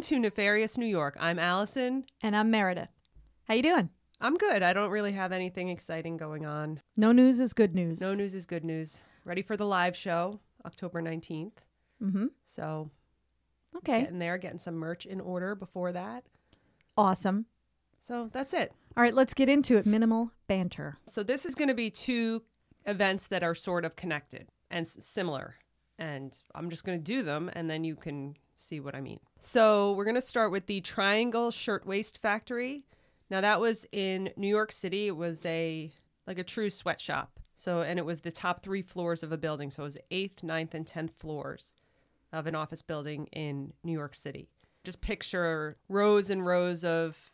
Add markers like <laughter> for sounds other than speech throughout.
Welcome to Nefarious New York. I'm Allison. And I'm Meredith. How you doing? I'm good. I don't really have anything exciting going on. No news is good news. No news is good news. Ready for the live show, October 19th. Mm-hmm. So Okay. getting there, getting some merch in order before that. Awesome. So that's it. All right, let's get into it. Minimal banter. So this is going to be two events that are sort of connected and s- similar. And I'm just going to do them and then you can see what I mean. So we're going to start with the Triangle Shirtwaist Factory. Now that was in New York City. It was a like a true sweatshop. So and it was the top 3 floors of a building. So it was 8th, ninth, and 10th floors of an office building in New York City. Just picture rows and rows of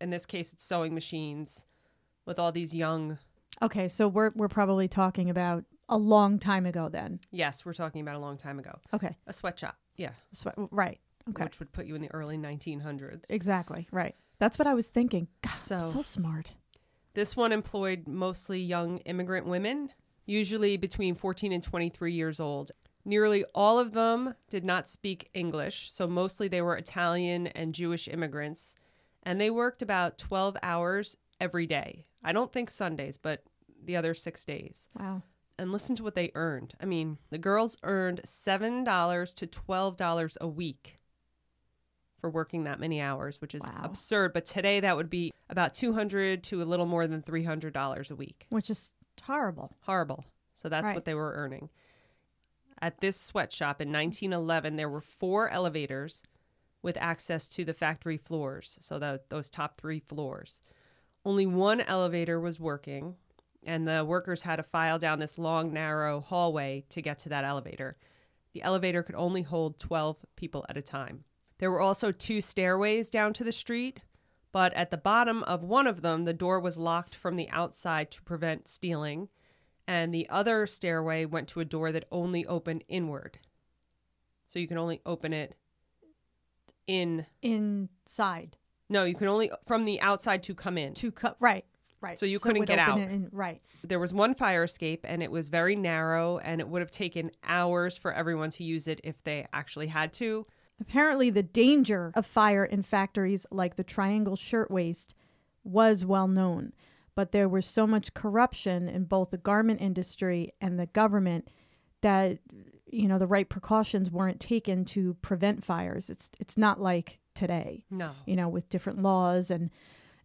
in this case it's sewing machines with all these young Okay, so we're we're probably talking about a long time ago then. Yes, we're talking about a long time ago. Okay. A sweatshop. Yeah. So, right. Okay. Which would put you in the early 1900s. Exactly. Right. That's what I was thinking. God, So- so smart. This one employed mostly young immigrant women, usually between 14 and 23 years old. Nearly all of them did not speak English, so mostly they were Italian and Jewish immigrants, and they worked about 12 hours every day. I don't think Sundays, but the other six days. Wow. And listen to what they earned. I mean, the girls earned $7 to $12 a week for working that many hours, which is Wow. absurd. But today that would be about 200 to a little more than $300 a week. Which is horrible. Horrible. So that's Right. what they were earning. At this sweatshop in 1911, there were four elevators with access to the factory floors, so the, those top three floors. Only one elevator was working, and the workers had to file down this long, narrow hallway to get to that elevator. The elevator could only hold 12 people at a time. There were also two stairways down to the street, but at the bottom of one of them, the door was locked from the outside to prevent stealing, and the other stairway went to a door that only opened inward. So you can only open it in Inside no, you can only from the outside to come in. to cut. Right. Right. So you it couldn't get out. right. There was one fire escape and it was very narrow and it would have taken hours for everyone to use it if they actually had to. Apparently, the danger of fire in factories like the Triangle Shirtwaist was well known, but there was so much corruption in both the garment industry and the government that you know the right precautions weren't taken to prevent fires. It's it's not like today, No. you know, with different laws and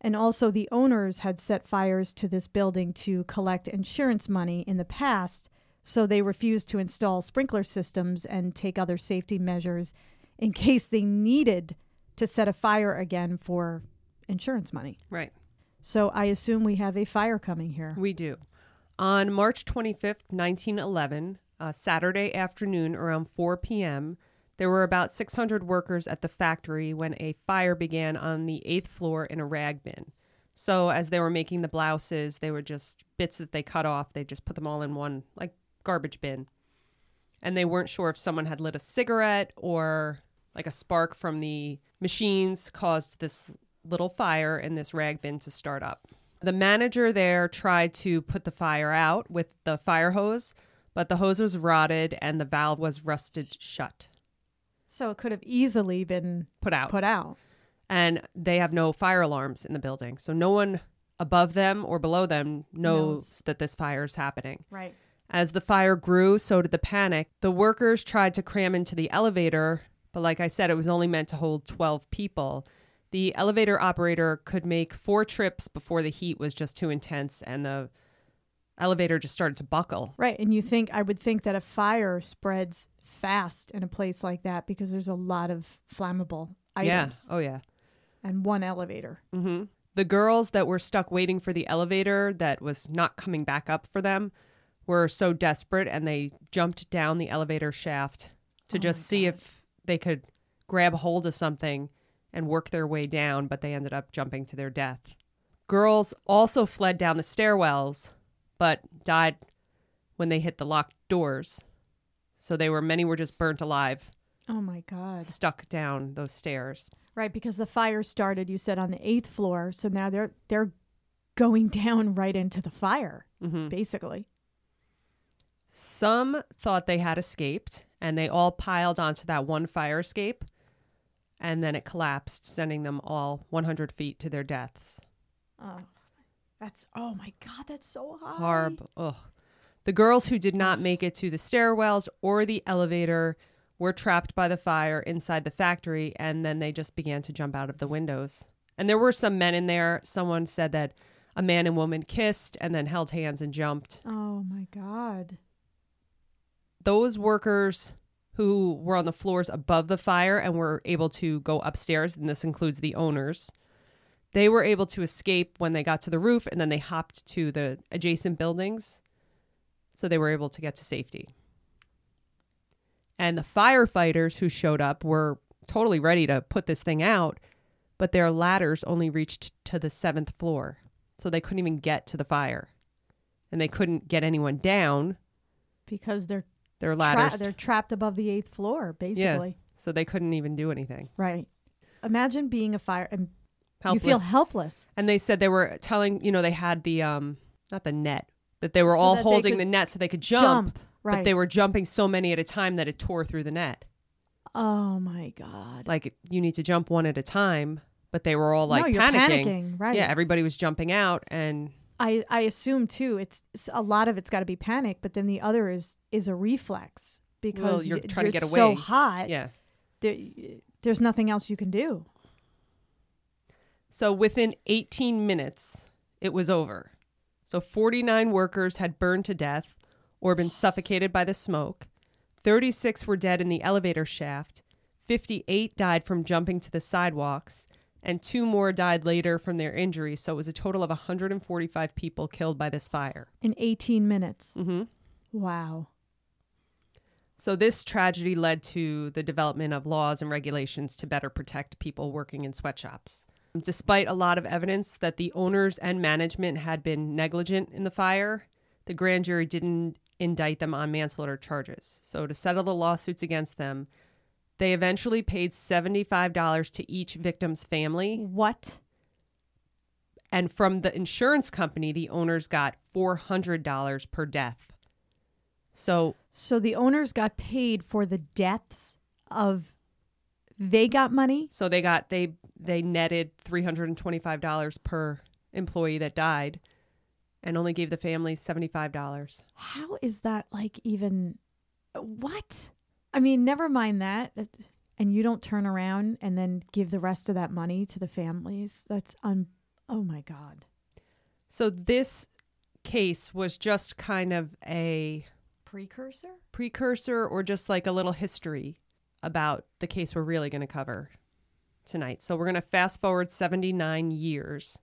and also the owners had set fires to this building to collect insurance money in the past, so they refused to install sprinkler systems and take other safety measures in <laughs> case they needed to set a fire again for insurance money. Right. So I assume we have a fire coming here. We do. On March 25th, 1911, uh, Saturday afternoon around 4 p.m., there were about 600 workers at the factory when a fire began on the eighth floor in a rag bin. So, as they were making the blouses, they were just bits that they cut off. They just put them all in one, like, garbage bin. And they weren't sure if someone had lit a cigarette or, like, a spark from the machines caused this little fire in this rag bin to start up. The manager there tried to put the fire out with the fire hose, but the hose was rotted and the valve was rusted shut. So it could have easily been Put out. put out. and they have no fire alarms in the building. So no one above them or below them knows, Knows. that this fire is happening. Right. As the fire grew, so did the panic. The workers tried to cram into the elevator, but like I said, it was only meant to hold 12 people. The elevator operator could make four trips before the heat was just too intense and the elevator just started to buckle. Right. And you think, I would think that a fire spreads fast in a place like that because there's a lot of flammable items Yeah. Oh, yeah. and one elevator. hmm The girls that were stuck waiting for the elevator that was not coming back up for them were so desperate and they jumped down the elevator shaft to Oh just see God. if they could grab hold of something and work their way down, but they ended up jumping to their death. Girls also fled down the stairwells, but died when they hit the locked doors. So they were many were just burnt alive, Oh my God. stuck down those stairs. Right, because the fire started, you said, on the eighth floor. So now they're they're going <laughs> down right into the fire, hmm basically. Some thought they had escaped and they all piled onto that one fire escape. and then it collapsed, sending them all 100 feet to their deaths. Oh, that's oh my god, that's so high. Horrible. Ugh. The girls who did not make it to the stairwells or the elevator were trapped by the fire inside the factory, and then they just began to jump out of the windows. And there were some men in there. Someone said that a man and woman kissed and then held hands and jumped. Oh my god. Those workers who were on the floors above the fire and were able to go upstairs, and this includes the owners, they were able to escape when they got to the roof and then they hopped to the adjacent buildings. So they were able to get to safety. And the firefighters who showed up were totally ready to put this thing out, but their ladders only reached to the seventh floor. So they couldn't even get to the fire. And they couldn't get anyone down. Because they're Their tra- ladders. they're trapped above the eighth floor, basically. Yeah, so they couldn't even do anything. Right. Imagine being a fire and Helpless. you feel helpless. and they said they were telling, you know, they had the um not the net, that they were So all holding the net so they could jump, Right. but they were jumping so many at a time that it tore through the net. oh my god. Like you need to jump one at a time, but they were all like no, you're panicking. panicking. Right. Yeah, everybody was jumping out and I, I assume too it's, a lot of it's got to be panic but then the other is is a reflex because you're y- trying to you're get so hot yeah. there, there's nothing else you can do So within 18 minutes, it was over. So 49 workers had burned to death or been suffocated by the smoke. 36 were dead in the elevator shaft. 58 died from jumping to the sidewalks. And two more died later from their injuries. So it was a total of 145 people killed by this fire. in 18 minutes hmm wow So this tragedy led to the development of laws and regulations to better protect people working in sweatshops. Despite a lot of evidence that the owners and management had been negligent in the fire, the grand jury didn't indict them on manslaughter charges. So to settle the lawsuits against them, they eventually paid $75 to each victim's family, what and from the insurance company, the owners got $400 per death. So so the owners got paid for the deaths of they got money? So they got they they netted three hundred and twenty five dollars per employee that died, and only gave the family seventy five dollars. how is that like even what? I mean never mind that. And you don't turn around and then give the rest of that money to the families. That's un oh my god. So this case was just kind of a precursor? precursor or just like a little history about the case we're really going to cover tonight. So we're going to fast forward 79 years.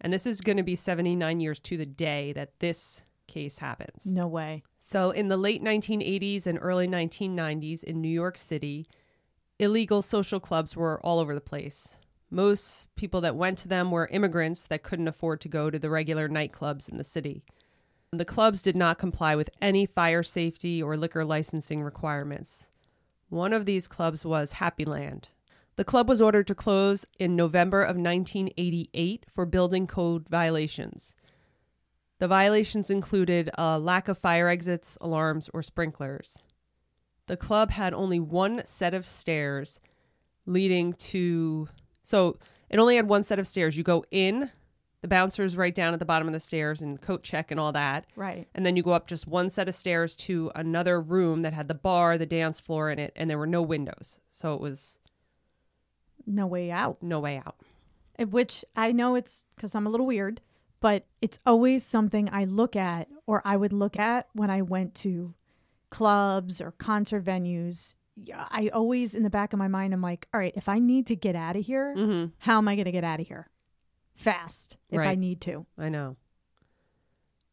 And this is going to be 79 years to the day that this case happens. no way So, in the late 1980s and early 1990s in New York City, illegal social clubs were all over the place. Most people that went to them were immigrants that couldn't afford to go to the regular nightclubs in the city. The clubs did not comply with any fire safety or liquor licensing requirements. One of these clubs was Happy Land. The club was ordered to close in November of 1988 for building code violations. The violations included a lack of fire exits, alarms, or sprinklers. The club had only one set of stairs leading to. So it only had one set of stairs. You go in, the bouncer's right down at the bottom of the stairs and coat check and all that. right And then you go up just one set of stairs to another room that had the bar, the dance floor in it, and there were no windows. So it was no way out no way out. Uh, which i know it's because i'm a little weird but it's always something i look at or i would look at when i went to clubs or concert venues i always in the back of my mind i'm like all right if i need to get out of here Mm-hmm. how am I going to get out of here? Fast, if I need to. I know.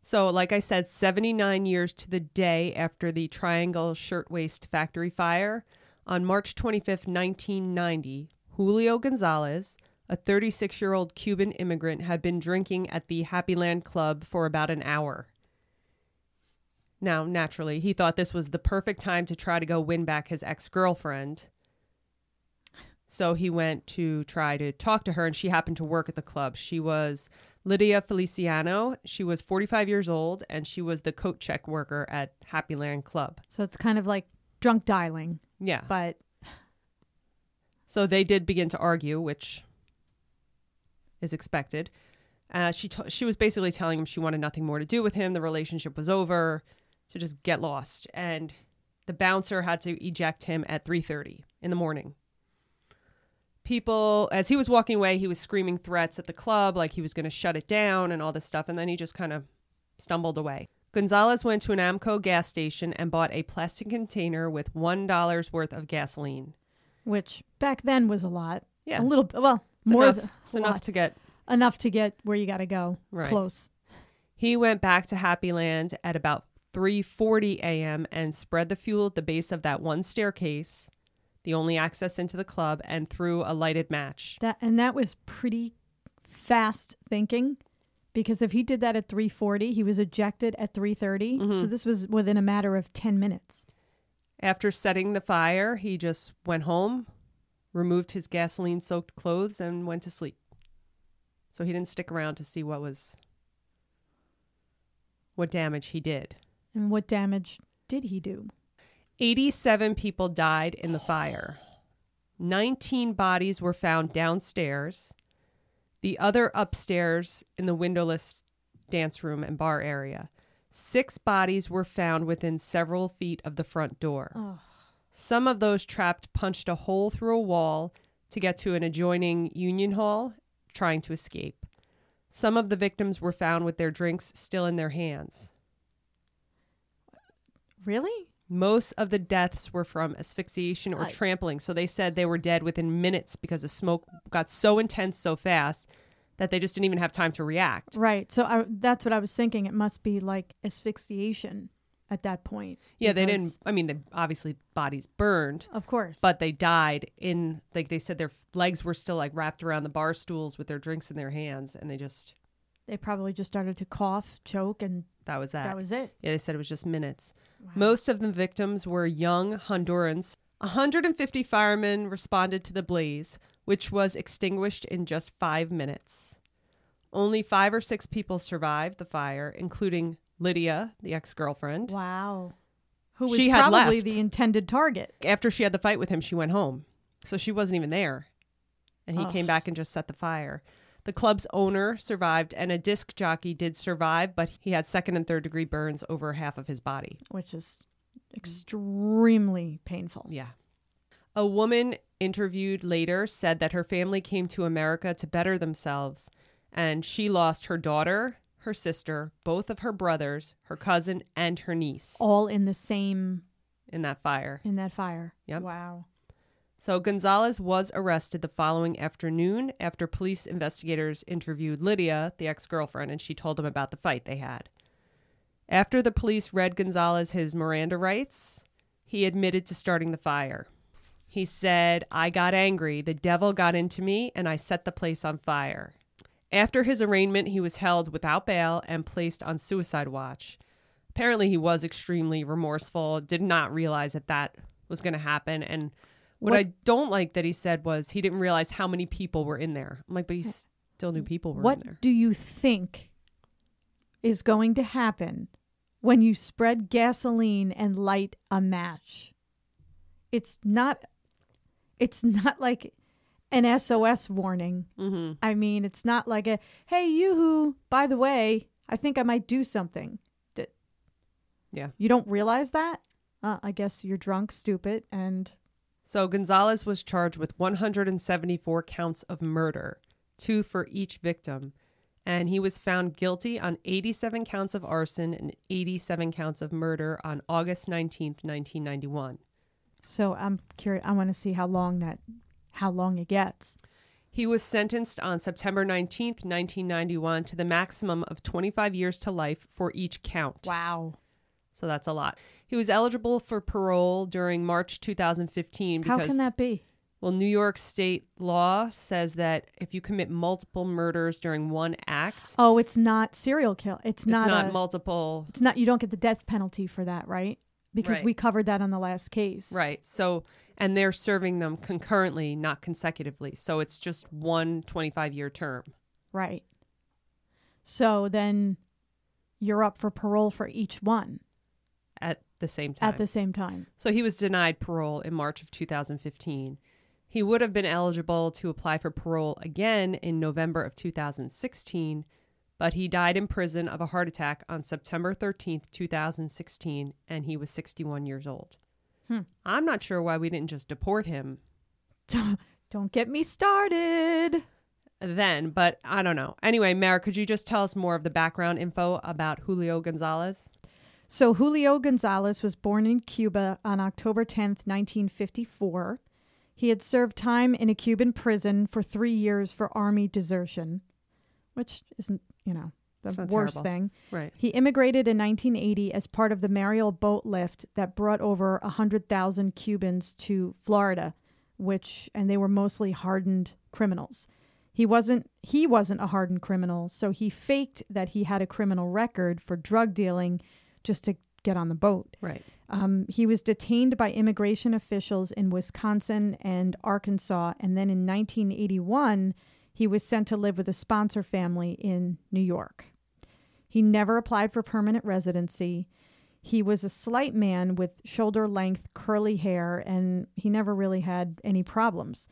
So, like I said, 79 years to the day after the Triangle Shirtwaist Factory fire, on March 25th, 1990, Julio Gonzalez, a 36 year old Cuban immigrant, had been drinking at the Happy Land Club for about an hour. Now, naturally, he thought this was the perfect time to try to go win back his ex girlfriend. So he went to try to talk to her, and she happened to work at the club. She was Lydia Feliciano. She was 45 years old, and she was the coat check worker at Happy Land Club. So it's kind of like drunk dialing, Yeah. but So they did begin to argue, which is expected. Uh, she to- she was basically telling him she wanted nothing more to do with him. The relationship was over, to just get lost. And the bouncer had to eject him at 3:30 in the morning. People, as he was walking away, he was screaming threats at the club, like he was going to shut it down and all this stuff. And then he just kind of stumbled away. Gonzalez went to an Amoco gas station and bought a plastic container with one dollar's worth of gasoline. Which back then was a lot. Yeah. A little, well, It's more enough, th- it's enough lot. to get. enough to get where you got to go. Right. Close. He went back to Happy Land at about 3:40 a.m. and spread the fuel at the base of that one staircase, the only access into the club, and threw a lighted match. That and that was pretty fast thinking because if he did that at 3:40, he was ejected at 3:30. Mm-hmm. So this was within a matter of 10 minutes. After setting the fire, he just went home, removed his gasoline-soaked clothes, and went to sleep. So he didn't stick around to see what was what damage he did. And what damage did he do? 87 people died in the fire. 19 bodies were found downstairs. The other upstairs in the windowless dance room and bar area. Six bodies were found within several feet of the front door. Oh. Some of those trapped punched a hole through a wall to get to an adjoining union hall, trying to escape. Some of the victims were found with their drinks still in their hands. Really? Most of the deaths were from asphyxiation or trampling. So they said they were dead within minutes because the smoke got so intense so fast that they just didn't even have time to react. Right. So I, that's what I was thinking. It must be like asphyxiation at that point. Yeah, they because- didn't. I mean, the obviously bodies burned, Of course. but they died in like they said their legs were still like wrapped around the bar stools with their drinks in their hands, and they just they probably just started to cough, choke, and that was that. that was it. Yeah, they said it was just minutes. Most of the victims were young Hondurans. 150 firemen responded to the blaze, which was extinguished in just five minutes. Only five or six people survived the fire, including Lydia, the ex girlfriend. Wow. Who was She had probably left. the intended target. After she had the fight with him, she went home. So she wasn't even there. And he came back and just set the fire. The club's owner survived, and a disc jockey did survive, but he had second and third degree burns over half of his body. which is extremely painful. Yeah. A woman interviewed later said that her family came to America to better themselves, and she lost her daughter, her sister, both of her brothers, her cousin, and her niece All in the same in that fire. in that fire. Yep. Wow. So Gonzalez was arrested the following afternoon after police investigators interviewed Lydia, the ex girlfriend, and she told them about the fight they had. After the police read Gonzalez his Miranda rights, he admitted to starting the fire. He said, I got angry. The devil got into me, and I set the place on fire. After his arraignment, he was held without bail and placed on suicide watch. Apparently, he was extremely remorseful, did not realize that that was going to happen. And what, What- I don't like that he said was he didn't realize how many people were in there. I'm like, but he still knew people were in there. What do you think is going to happen when you spread gasoline and light a match? It's not it's not like an SOS warning. Mm-hmm. I mean, it's not like a hey yoo-hoo, by the way, I think I might do something. D- Yeah. You don't realize that? Uh, I guess you're drunk, stupid, and So Gonzalez was charged with 174 counts of murder, two for each victim, and he was found guilty on 87 counts of arson and 87 counts of murder on August 19th, 1991. so I'm curious. I want to see how long that, how long it gets. He was sentenced on September 19th, 1991 to the maximum of 25 years to life for each count. Wow. So that's a lot. He was eligible for parole during March 2015 because How can that be? Well, New York state law says that if you commit multiple murders during one act, Oh, it's not serial kill. It's not. it's not a, multiple. it's not. You don't get the death penalty for that, right? Because Right. we covered that on the last case. Right. So, and they're serving them concurrently, not consecutively. So it's just one 25 year term. Right. So then, you're up for parole for each one at the same time. at the same time. so he was denied parole in March of 2015. He would have been eligible to apply for parole again in November of 2016, but he died in prison of a heart attack on September 13th, 2016, and he was 61 years old. Hmm. I'm not sure why we didn't just deport him <laughs> Don't, get me started. then, but I don't know. Anyway, Mara, could you just tell us more of the background info about Julio Gonzalez? So, Julio Gonzalez was born in Cuba on October 10th, 1954. He had served time in a Cuban prison for three years for army desertion, which isn't, you know, the worst terrible. thing. Right. He immigrated in 1980 as part of the Mariel boat lift that brought over 100,000 Cubans to Florida, which and they were mostly hardened criminals. He wasn't he wasn't a hardened criminal, so he faked that he had a criminal record for drug dealing just to get on the boat. Right. Um, he was detained by immigration officials in Wisconsin and Arkansas, and then in 1981, he was sent to live with a sponsor family in New York. He never applied for permanent residency. He was a slight man with shoulder length curly hair, and he never really had any problems.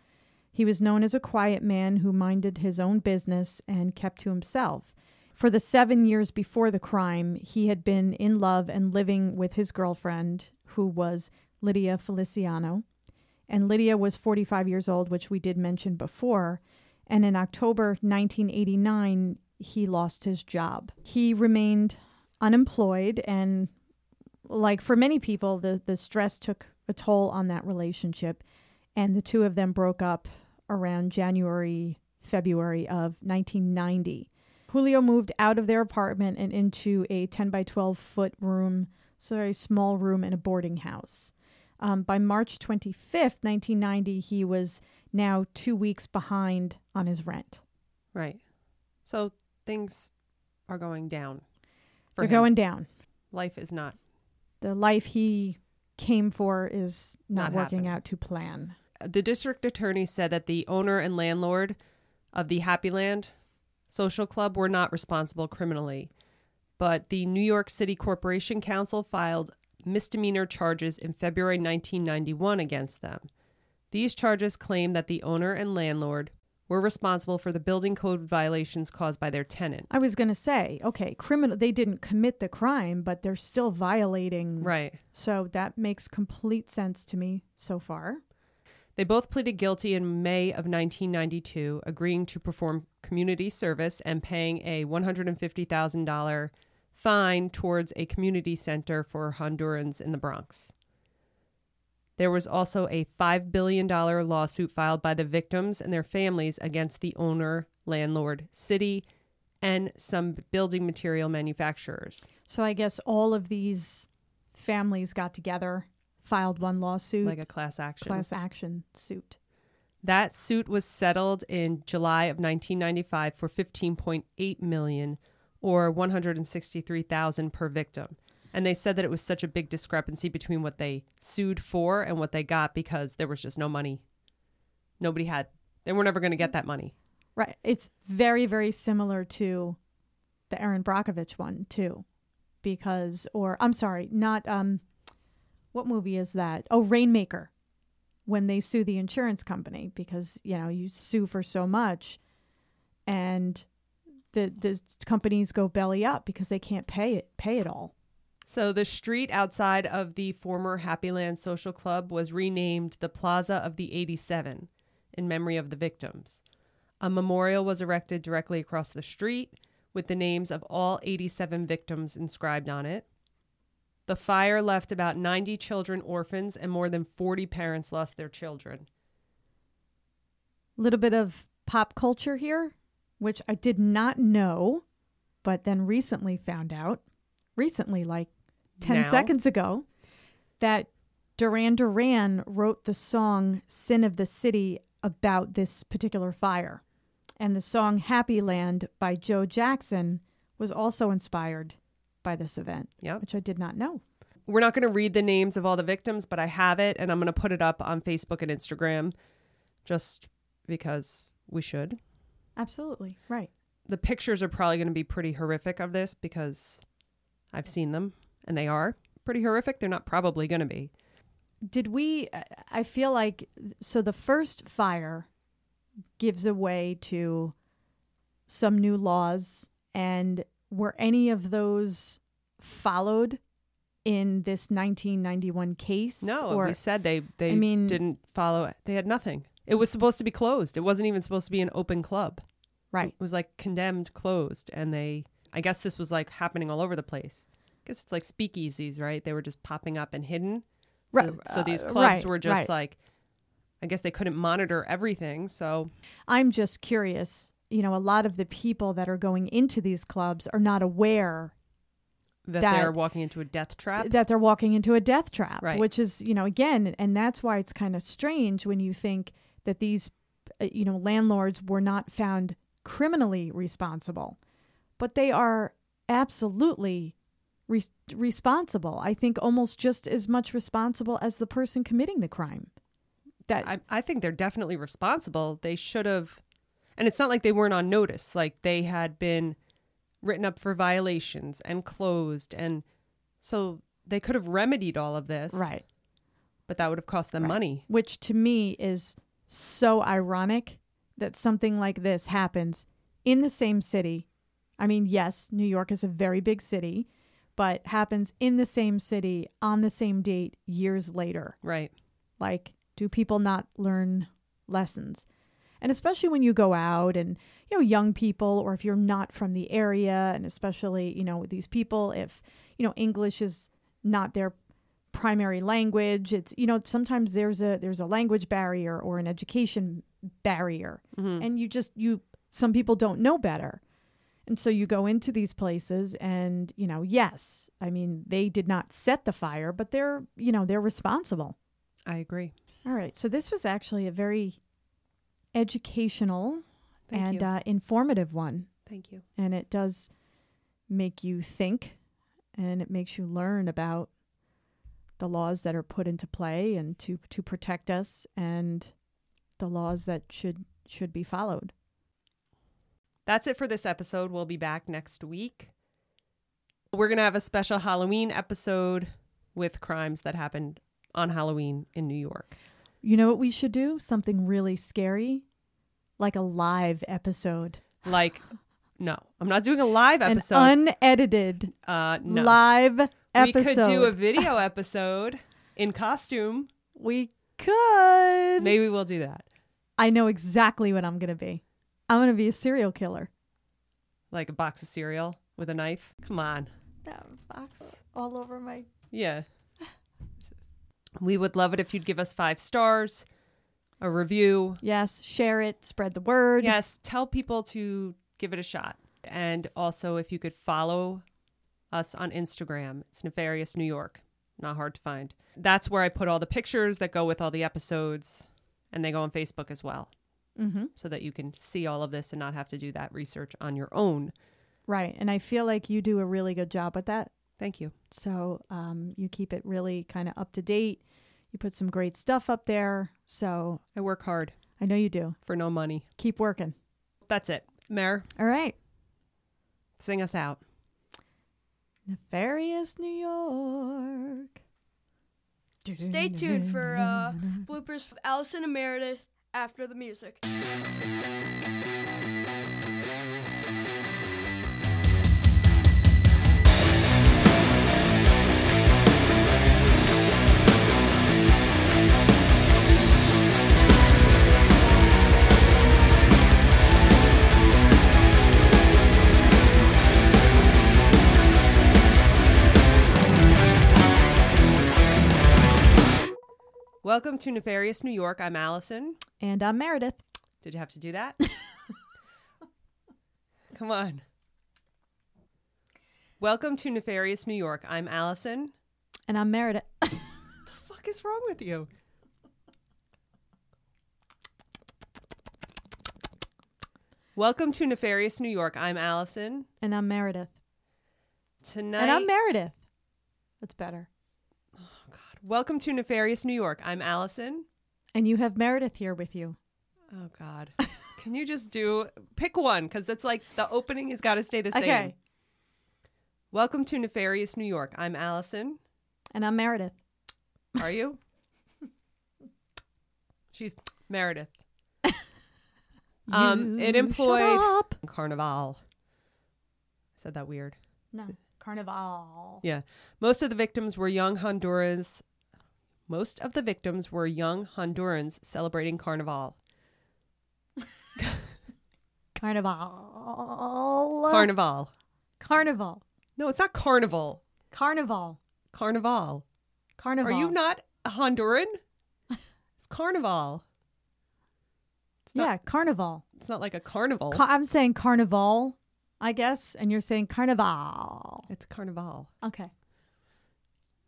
He was known as a quiet man who minded his own business and kept to himself. For the seven years before the crime, he had been in love and living with his girlfriend, who was Lydia Feliciano. And Lydia was 45 years old, which we did mention before. And in October 1989, he lost his job. He remained unemployed, and like for many people, the, the stress took a toll on that relationship. And the two of them broke up around January, February of 1990. Julio moved out of their apartment and into a 10 by 12 foot room, so a small room in a boarding house. Um, by March 25th, 1990, he was now two weeks behind on his rent. Right. So things are going down. They're him. going down. Life is not. The life he came for is not, Not working happening. out to plan. The district attorney said that the owner and landlord of the Happy Land Social Club were not responsible criminally, but the New York City Corporation Counsel filed misdemeanor charges in February 1991 against them. These charges claim that the owner and landlord were responsible for the building code violations caused by their tenant. I was going to say, okay, criminal. They didn't commit the crime, but they're still violating. Right. So that makes complete sense to me so far. They both pleaded guilty in May of 1992, agreeing to perform community service and paying a $150,000 fine towards a community center for Hondurans in the Bronx. There was also a $5 billion lawsuit filed by the victims and their families against the owner, landlord, city, and some building material manufacturers. So I guess all of these families got together, filed one lawsuit, Like a class action. class action suit. That suit was settled in July of 1995 for 15.8 million or 163,000 per victim. And they said that it was such a big discrepancy between what they sued for and what they got because there was just no money. Nobody had. They were never going to get that money. Right. It's very, very similar to the Erin Brockovich one too, because or I'm sorry, not um, what movie is that? Oh, Rainmaker. When they sue the insurance company because you know you sue for so much, and the the companies go belly up because they can't pay it pay it all. So the street outside of the former Happy Land Social Club was renamed the Plaza of the 87 in memory of the victims. A memorial was erected directly across the street with the names of all 87 victims inscribed on it. The fire left about 90 children orphans and more than 40 parents lost their children. A little bit of pop culture here, which I did not know, but then recently found out, recently, like 10 Now? seconds ago, that Duran Duran wrote the song Sin of the City about this particular fire. And the song Happy Land by Joe Jackson was also inspired by this event, Yep. which I did not know. We're not going to read the names of all the victims, but I have it and I'm going to put it up on Facebook and Instagram just because we should. Absolutely. Right. the pictures are probably going to be pretty horrific of this because I've seen them and they are pretty horrific. They're not probably going to be. did we? I feel like so the first fire gives away to some new laws, and were any of those followed in this 1991 case? No, or we said they they I mean- didn't follow it. They had nothing. It was supposed to be closed. It wasn't even supposed to be an open club. right? It was like condemned closed and they I guess this was like happening all over the place. I guess it's like speakeasies, right? They were just popping up and hidden. So, Right, so these uh, clubs right, were just right. like I guess they couldn't monitor everything, so I'm just curious. You know, a lot of the people that are going into these clubs are not aware that, That- they're walking into a death trap. that they're walking into a death trap, Right. which is, you know, again, and that's why it's kind of strange when you think that these, uh, you know, landlords were not found criminally responsible, but they are absolutely re- responsible. I think almost just as much responsible as the person committing the crime. That I, I think they're definitely responsible. They should have, and it's not like they weren't on notice. Like they had been written up for violations and closed, and so they could have remedied all of this. right. But that would have cost them Right. money. which to me is so ironic that something like this happens in the same city. I mean, yes, New York is a very big city, but happens in the same city on the same date years later. Right. Like, do people not learn lessons? And especially when you go out and, you know, young people, or if you're not from the area, and especially, you know, these people, if, you know, English is not their primary language, it's, you know, sometimes there's a, there's a language barrier or an education barrier. Mhm. And you just, you, some people don't know better. And so you go into these places and, you know, yes, I mean, they did not set the fire, but they're, you know, they're responsible. I agree. All right. So this was actually a very educational Thank and uh, informative one. Thank you. And it does make you think and it makes you learn about the laws that are put into play and to, to protect us and the laws that should should be followed. That's it for this episode. We'll be back next week. We're going to have a special Halloween episode with crimes that happened on Halloween in New York. You know what we should do? Something really scary, like a live episode, Like, <laughs> no, I'm not doing a live episode. an unedited uh, no. live episode. we episode. could do a <laughs> video episode in costume. we could. Maybe we'll do that. I know exactly what I'm going to be. I'm going to be a serial killer. Like a box of cereal with a knife. Come on. That box all over my. Yeah. We would love it if you'd give us five stars, a review. Yes, share it, spread the word. Yes, tell people to give it a shot. And also, if you could follow us on Instagram, it's Nefarious New York. Not hard to find. That's where I put all the pictures that go with all the episodes, and they go on Facebook as well, Mm-hmm. so that you can see all of this and not have to do that research on your own. Right. And I feel like you do a really good job with that. Thank you. So um, you keep it really kind of up to date. You put some great stuff up there. So I work hard I know you do. for no money. Keep working. That's it. Mayor, All right. sing us out. Nefarious New York. Stay tuned for uh, <laughs> bloopers from Allison and Meredith after the music. Welcome to Nefarious New York. I'm Allison. And I'm Meredith. Did you have to do that? <laughs> Come on. Welcome to Nefarious New York. I'm Allison. And I'm Meredith. <laughs> The fuck is wrong with you? Welcome to Nefarious New York. I'm Allison. And I'm Meredith. Tonight. And I'm Meredith. That's better. Welcome to Nefarious New York. I'm Allison. And you have Meredith here with you. Oh God. Can you just do pick one? Because that's like the opening has got to stay the same. Okay. Welcome to Nefarious New York. I'm Allison. And I'm Meredith. Are you? She's Meredith. <laughs> Um, it employed-. Carnival. Said that weird. No. Carnival. Yeah. Most of the victims were young Hondurans. Most of the victims were young Hondurans celebrating Carnival. Carnival. Carnival. Carnival. No, it's not carnival. Carnival. Carnival. Carnival. Are you not a Honduran? <laughs> It's carnival. Yeah, carnival. It's not like a carnival. Ca- I'm saying carnival, I guess, and you're saying carnival. it's carnival. Okay.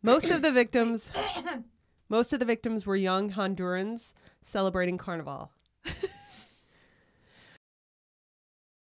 Most of the victims <coughs> most of the victims were young Hondurans celebrating carnival.